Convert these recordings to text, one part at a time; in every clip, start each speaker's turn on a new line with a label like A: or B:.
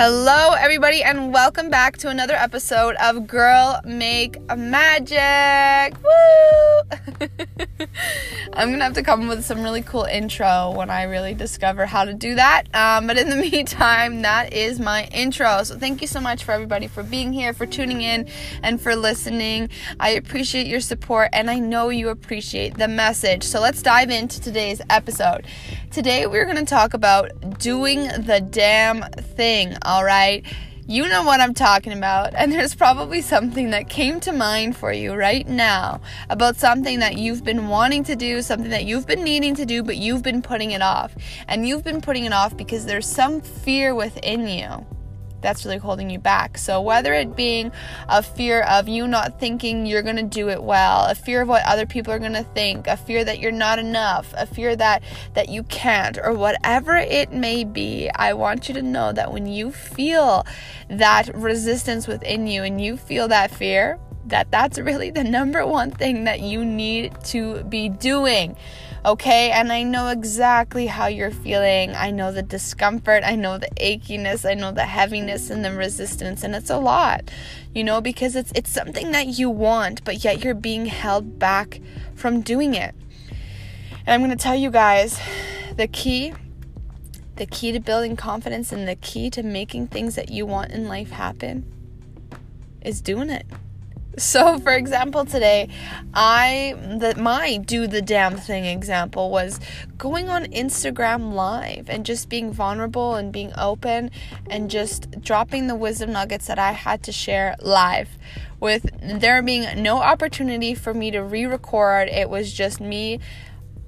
A: Hello, everybody, and welcome back to another episode of Girl Make Magic. Woo! I'm gonna have to come up with some really cool intro when I really discover how to do that. Um, but in the meantime, that is my intro. So thank you so much for everybody for being here, for tuning in, and for listening. I appreciate your support, and I know you appreciate the message. So let's dive into today's episode. Today, we're gonna talk about doing the damn thing all right? You know what I'm talking about, and there's probably something that came to mind for you right now about something that you've been wanting to do, something that you've been needing to do, but you've been putting it off. And you've been putting it off because there's some fear within you that's really holding you back. So, whether it being a fear of you not thinking you're going to do it well, a fear of what other people are going to think, a fear that you're not enough, a fear that that you can't or whatever it may be, I want you to know that when you feel that resistance within you and you feel that fear, that that's really the number one thing that you need to be doing okay? And I know exactly how you're feeling. I know the discomfort, I know the achiness, I know the heaviness and the resistance, and it's a lot, you know, because it's it's something that you want, but yet you're being held back from doing it. And I'm going to tell you guys the key the key to building confidence and the key to making things that you want in life happen is doing it. So, for example, today, I that my do the damn thing example was going on Instagram live and just being vulnerable and being open and just dropping the wisdom nuggets that I had to share live. With there being no opportunity for me to re-record, it was just me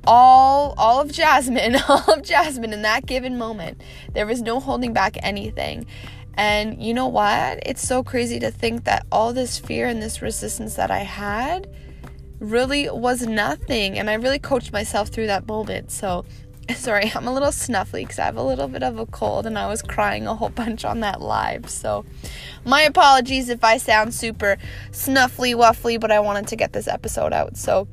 A: all all of Jasmine, all of Jasmine in that given moment. There was no holding back anything. And you know what? It's so crazy to think that all this fear and this resistance that I had really was nothing. And I really coached myself through that moment. So, sorry, I'm a little snuffly because I have a little bit of a cold and I was crying a whole bunch on that live. So, my apologies if I sound super snuffly wuffly, but I wanted to get this episode out. So,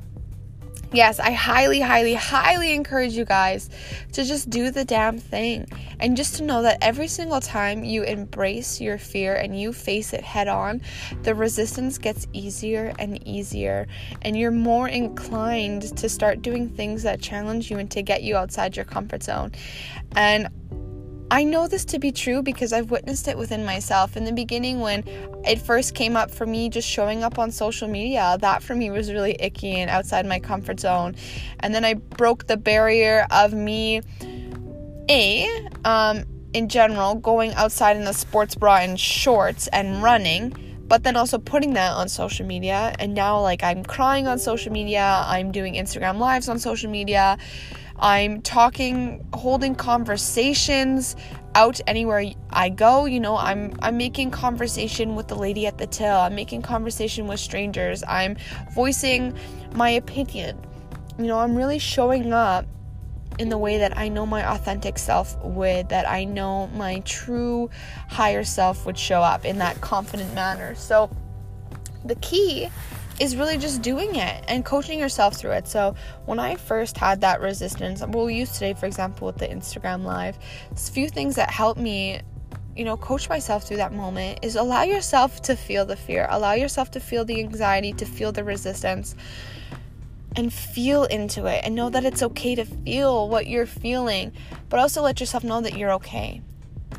A: yes, I highly, highly, highly encourage you guys to just do the damn thing. And just to know that every single time you embrace your fear and you face it head on, the resistance gets easier and easier. And you're more inclined to start doing things that challenge you and to get you outside your comfort zone. And I know this to be true because I've witnessed it within myself. In the beginning, when it first came up for me just showing up on social media, that for me was really icky and outside my comfort zone. And then I broke the barrier of me, A, um, in general, going outside in a sports bra and shorts and running but then also putting that on social media and now like i'm crying on social media i'm doing instagram lives on social media I'm talking, holding conversations out anywhere I go. You know, I'm I'm making conversation with the lady at the till. I'm making conversation with strangers. I'm voicing my opinion. You know, I'm really showing up in the way that I know my authentic self would, that I know my true higher self would show up in that confident manner. So the key is really just doing it and coaching yourself through it. So, when I first had that resistance, we'll use today, for example, with the Instagram live, a few things that helped me, you know, coach myself through that moment is allow yourself to feel the fear, allow yourself to feel the anxiety, to feel the resistance, and feel into it and know that it's okay to feel what you're feeling, but also let yourself know that you're okay.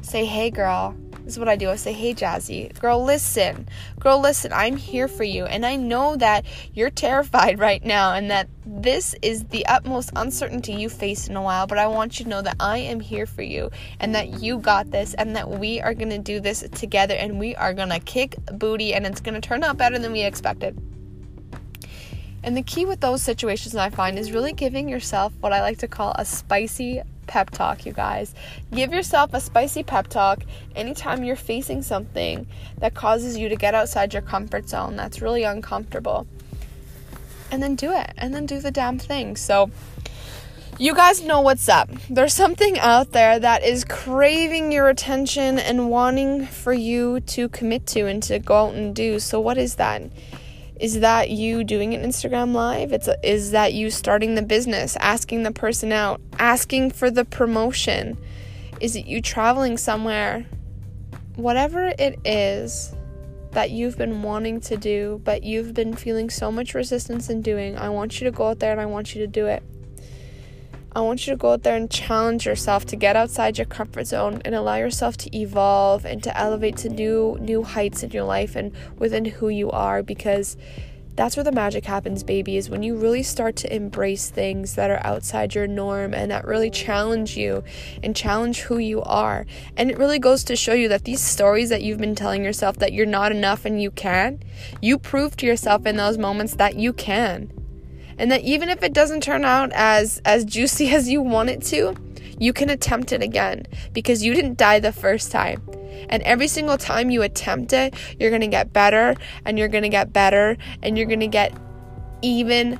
A: Say, hey, girl, this is what I do. I say, Hey, Jazzy, girl, listen. Girl, listen, I'm here for you. And I know that you're terrified right now and that this is the utmost uncertainty you face in a while. But I want you to know that I am here for you and that you got this and that we are going to do this together and we are going to kick booty and it's going to turn out better than we expected. And the key with those situations I find is really giving yourself what I like to call a spicy pep talk, you guys. Give yourself a spicy pep talk anytime you're facing something that causes you to get outside your comfort zone that's really uncomfortable. And then do it, and then do the damn thing. So, you guys know what's up. There's something out there that is craving your attention and wanting for you to commit to and to go out and do. So, what is that? Is that you doing an Instagram live? It's is that you starting the business, asking the person out, asking for the promotion? Is it you traveling somewhere whatever it is that you've been wanting to do, but you've been feeling so much resistance in doing, I want you to go out there and I want you to do it. I want you to go out there and challenge yourself to get outside your comfort zone and allow yourself to evolve and to elevate to new new heights in your life and within who you are because that's where the magic happens, baby, is when you really start to embrace things that are outside your norm and that really challenge you and challenge who you are. And it really goes to show you that these stories that you've been telling yourself that you're not enough and you can, you prove to yourself in those moments that you can. And that even if it doesn't turn out as as juicy as you want it to, you can attempt it again because you didn't die the first time. And every single time you attempt it, you're going to get better and you're going to get better and you're going to get even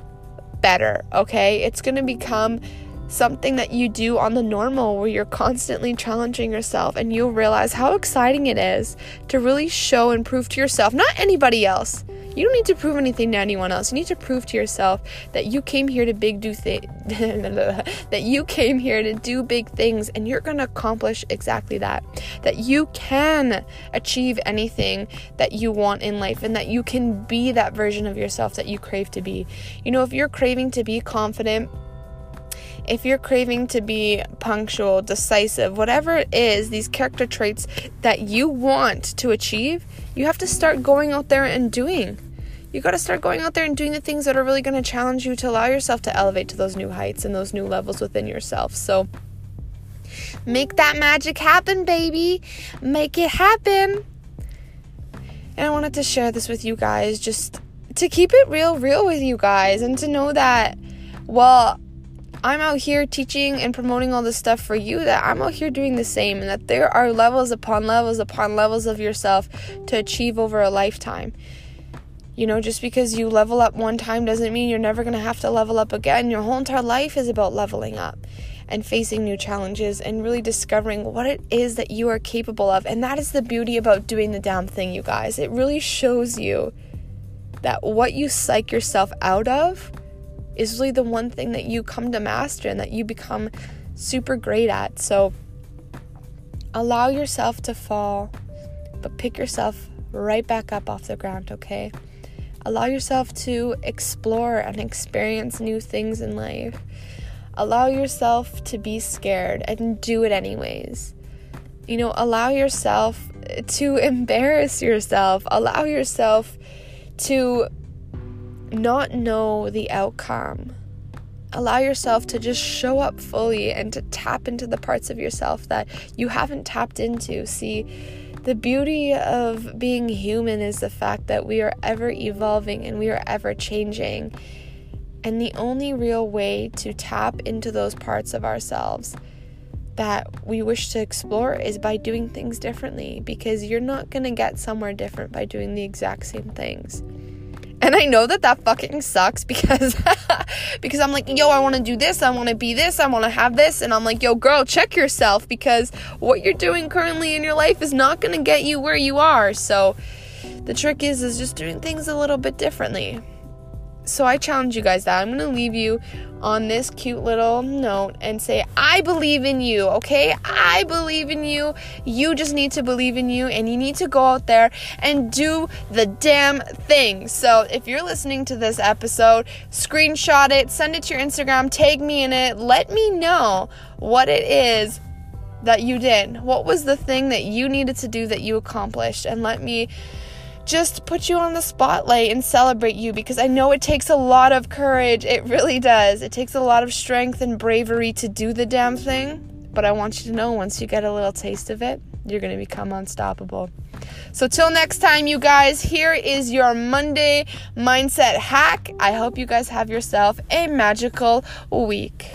A: better, okay? It's going to become something that you do on the normal where you're constantly challenging yourself and you'll realize how exciting it is to really show and prove to yourself, not anybody else, you don't need to prove anything to anyone else. You need to prove to yourself that you came here to big do things that you came here to do big things and you're going to accomplish exactly that. That you can achieve anything that you want in life and that you can be that version of yourself that you crave to be. You know, if you're craving to be confident, if you're craving to be punctual, decisive, whatever it is, these character traits that you want to achieve, you have to start going out there and doing. You got to start going out there and doing the things that are really going to challenge you to allow yourself to elevate to those new heights and those new levels within yourself. So, make that magic happen, baby. Make it happen. And I wanted to share this with you guys just to keep it real, real with you guys and to know that, well, I'm out here teaching and promoting all this stuff for you, that I'm out here doing the same, and that there are levels upon levels upon levels of yourself to achieve over a lifetime. You know, just because you level up one time doesn't mean you're never going to have to level up again. Your whole entire life is about leveling up and facing new challenges and really discovering what it is that you are capable of. And that is the beauty about doing the damn thing, you guys. It really shows you that what you psych yourself out of is really the one thing that you come to master and that you become super great at. So allow yourself to fall, but pick yourself right back up off the ground, okay? Allow yourself to explore and experience new things in life. Allow yourself to be scared and do it anyways. You know, allow yourself to embarrass yourself. Allow yourself to not know the outcome. Allow yourself to just show up fully and to tap into the parts of yourself that you haven't tapped into. See, the beauty of being human is the fact that we are ever evolving and we are ever changing. And the only real way to tap into those parts of ourselves that we wish to explore is by doing things differently because you're not going to get somewhere different by doing the exact same things. And I know that that fucking sucks because because I'm like, "Yo, I want to do this. I want to be this. I want to have this." And I'm like, "Yo, girl, check yourself because what you're doing currently in your life is not going to get you where you are." So the trick is is just doing things a little bit differently. So I challenge you guys that I'm going to leave you on this cute little note and say, I believe in you, okay? I believe in you. You just need to believe in you and you need to go out there and do the damn thing. So if you're listening to this episode, screenshot it, send it to your Instagram, tag me in it, let me know what it is that you did. What was the thing that you needed to do that you accomplished? And let me just put you on the spotlight and celebrate you because I know it takes a lot of courage. It really does. It takes a lot of strength and bravery to do the damn thing. But I want you to know once you get a little taste of it, you're going to become unstoppable. So, till next time, you guys, here is your Monday mindset hack. I hope you guys have yourself a magical week.